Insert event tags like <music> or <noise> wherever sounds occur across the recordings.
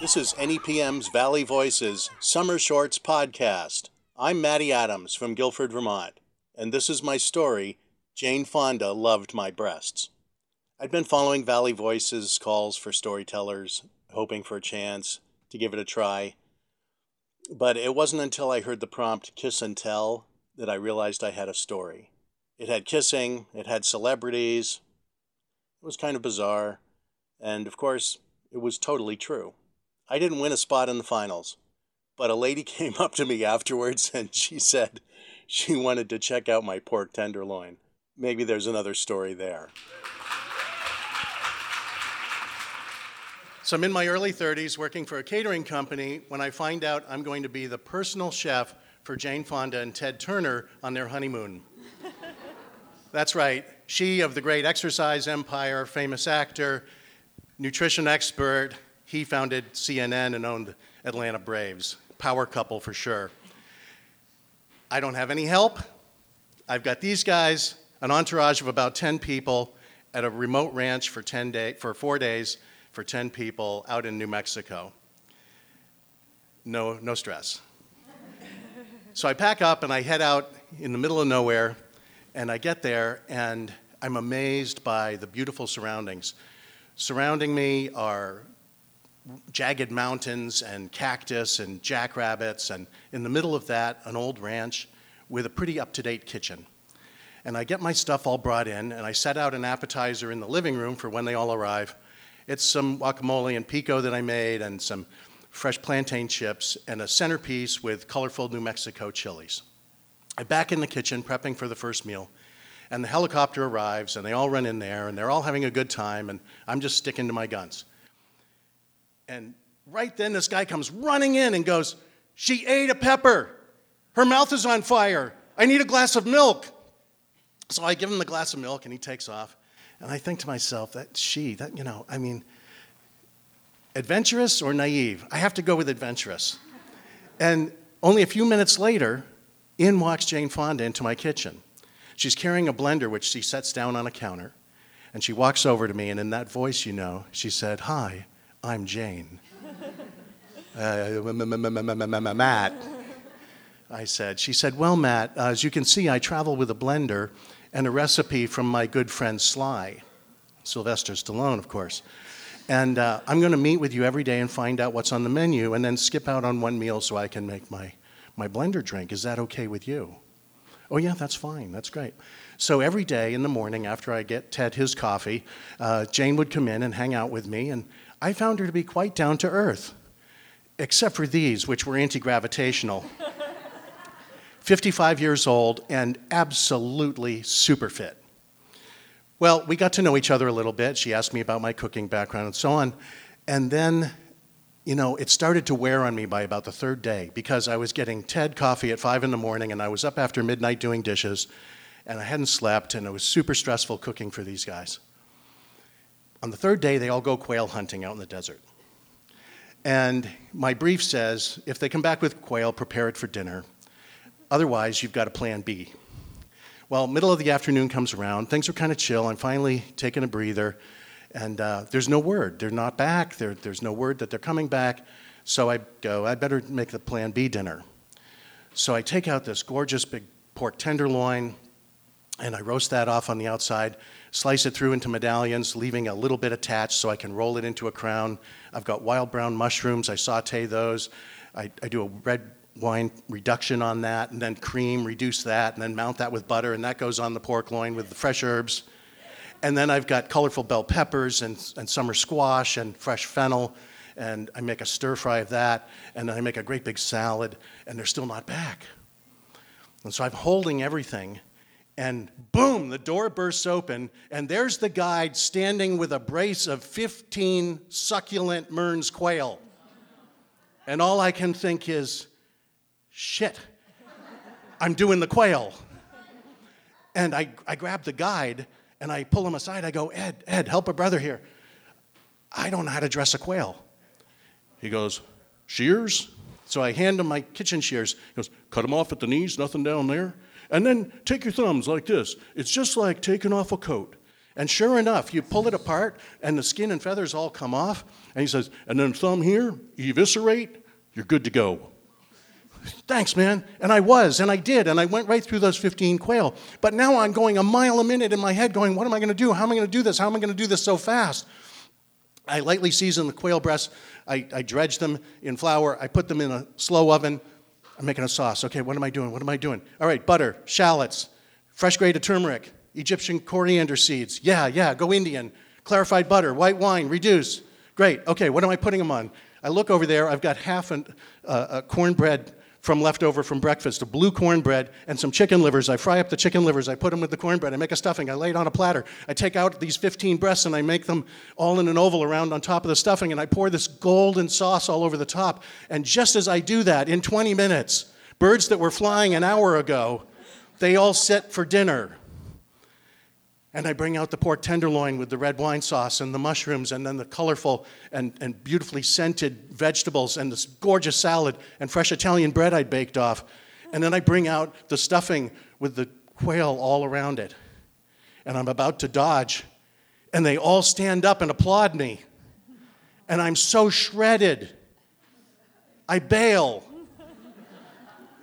This is NEPM's Valley Voices Summer Shorts podcast. I'm Matty Adams from Guilford, Vermont, and this is my story Jane Fonda Loved My Breasts. I'd been following Valley Voices calls for storytellers, hoping for a chance to give it a try. But it wasn't until I heard the prompt Kiss and Tell that I realized I had a story. It had kissing, it had celebrities. It was kind of bizarre. And of course, it was totally true. I didn't win a spot in the finals, but a lady <laughs> came up to me afterwards and she said she wanted to check out my pork tenderloin. Maybe there's another story there. So I'm in my early 30s working for a catering company when I find out I'm going to be the personal chef for Jane Fonda and Ted Turner on their honeymoon. <laughs> That's right, she of the great exercise empire, famous actor, nutrition expert. He founded CNN and owned Atlanta Braves. Power couple for sure. I don't have any help. I've got these guys, an entourage of about 10 people at a remote ranch for 10 day, for 4 days for 10 people out in New Mexico. No no stress. so I pack up and I head out in the middle of nowhere and I get there and I'm amazed by the beautiful surroundings. Surrounding me are jagged mountains and cactus and jackrabbits, and in the middle of that, an old ranch with a pretty up to date kitchen. And I get my stuff all brought in, and I set out an appetizer in the living room for when they all arrive. It's some guacamole and pico that I made, and some fresh plantain chips, and a centerpiece with colorful New Mexico chilies. I'm back in the kitchen prepping for the first meal, and the helicopter arrives, and they all run in there, and they're all having a good time, and I'm just sticking to my guns. And right then, this guy comes running in and goes, She ate a pepper. Her mouth is on fire. I need a glass of milk. So I give him the glass of milk, and he takes off. And I think to myself, that she, that, you know, I mean, adventurous or naive? I have to go with adventurous. And only a few minutes later, in walks Jane Fonda into my kitchen. She's carrying a blender, which she sets down on a counter. And she walks over to me, and in that voice, you know, she said, Hi, I'm Jane. uh, Matt. I said. She said, Well, Matt, uh, as you can see, I travel with a blender and a recipe from my good friend Sly, Sylvester Stallone, of course. And uh, I'm going to meet with you every day and find out what's on the menu and then skip out on one meal so I can make my my blender drink. Is that okay with you? Oh, yeah, that's fine. That's great. So every day in the morning after I get Ted his coffee, uh, Jane would come in and hang out with me, and I found her to be quite down to earth, except for these, which were anti gravitational. <laughs> 55 years old and absolutely super fit. Well, we got to know each other a little bit. She asked me about my cooking background and so on. And then you know, it started to wear on me by about the third day because I was getting Ted coffee at five in the morning and I was up after midnight doing dishes and I hadn't slept and it was super stressful cooking for these guys. On the third day, they all go quail hunting out in the desert. And my brief says if they come back with quail, prepare it for dinner. Otherwise, you've got a plan B. Well, middle of the afternoon comes around, things are kind of chill. I'm finally taking a breather. And uh, there's no word. They're not back. There, there's no word that they're coming back. So I go, I better make the plan B dinner. So I take out this gorgeous big pork tenderloin and I roast that off on the outside, slice it through into medallions, leaving a little bit attached so I can roll it into a crown. I've got wild brown mushrooms. I saute those. I, I do a red wine reduction on that, and then cream, reduce that, and then mount that with butter, and that goes on the pork loin with the fresh herbs. And then I've got colorful bell peppers and, and summer squash and fresh fennel. And I make a stir fry of that. And then I make a great big salad. And they're still not back. And so I'm holding everything. And boom, the door bursts open. And there's the guide standing with a brace of 15 succulent Mearns quail. And all I can think is, shit, I'm doing the quail. And I, I grab the guide and I pull him aside. I go, Ed, Ed, help a brother here. I don't know how to dress a quail. He goes, Shears? So I hand him my kitchen shears. He goes, Cut them off at the knees, nothing down there. And then take your thumbs like this. It's just like taking off a coat. And sure enough, you pull it apart, and the skin and feathers all come off. And he says, and then thumb here, eviscerate, you're good to go. Thanks, man. And I was, and I did, and I went right through those 15 quail. But now I'm going a mile a minute in my head, going, What am I going to do? How am I going to do this? How am I going to do this so fast? I lightly season the quail breasts. I, I dredge them in flour. I put them in a slow oven. I'm making a sauce. Okay, what am I doing? What am I doing? All right, butter, shallots, fresh grated turmeric, Egyptian coriander seeds. Yeah, yeah, go Indian. Clarified butter, white wine, reduce. Great. Okay, what am I putting them on? I look over there. I've got half an, uh, a cornbread from leftover from breakfast, a blue cornbread and some chicken livers. I fry up the chicken livers, I put them with the cornbread, I make a stuffing, I lay it on a platter. I take out these 15 breasts and I make them all in an oval around on top of the stuffing, and I pour this golden sauce all over the top. And just as I do that, in 20 minutes, birds that were flying an hour ago, they all sit for dinner. And I bring out the pork tenderloin with the red wine sauce and the mushrooms and then the colorful and, and beautifully scented vegetables and this gorgeous salad and fresh Italian bread I'd baked off. And then I bring out the stuffing with the quail all around it. And I'm about to dodge. And they all stand up and applaud me. And I'm so shredded. I bail.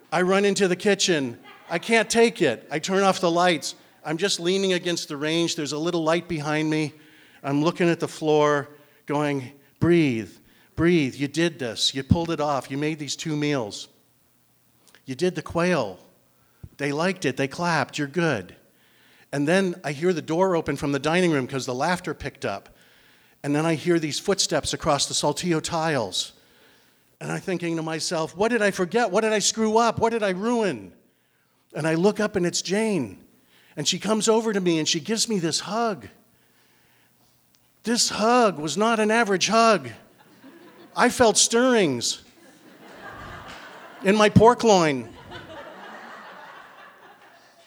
I run into the kitchen. I can't take it. I turn off the lights. I'm just leaning against the range. There's a little light behind me. I'm looking at the floor, going, breathe, breathe. You did this. You pulled it off. You made these two meals. You did the quail. They liked it. They clapped. You're good. And then I hear the door open from the dining room because the laughter picked up. And then I hear these footsteps across the saltillo tiles. And I'm thinking to myself, what did I forget? What did I screw up? What did I ruin? And I look up and it's Jane. And she comes over to me and she gives me this hug. This hug was not an average hug. I felt stirrings in my pork loin.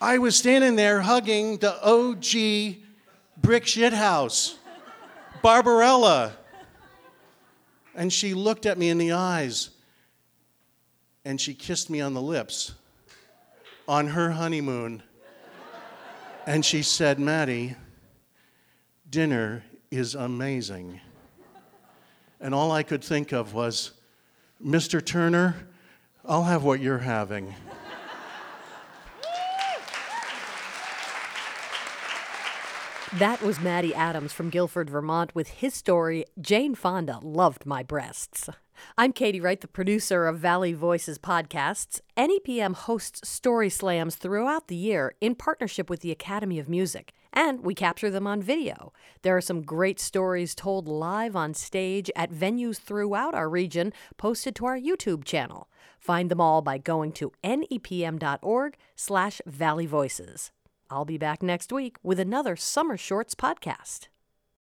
I was standing there hugging the OG brick shit house, Barbarella. And she looked at me in the eyes and she kissed me on the lips on her honeymoon and she said, Matty, dinner is amazing. And all I could think of was, Mr. Turner, I'll have what you're having. That was Matty Adams from Guilford, Vermont, with his story, Jane Fonda Loved My Breasts. I'm Katie Wright, the producer of Valley Voices podcasts. NEPM hosts story slams throughout the year in partnership with the Academy of Music, and we capture them on video. There are some great stories told live on stage at venues throughout our region posted to our YouTube channel. Find them all by going to nepm.org slash valleyvoices. I'll be back next week with another Summer Shorts podcast.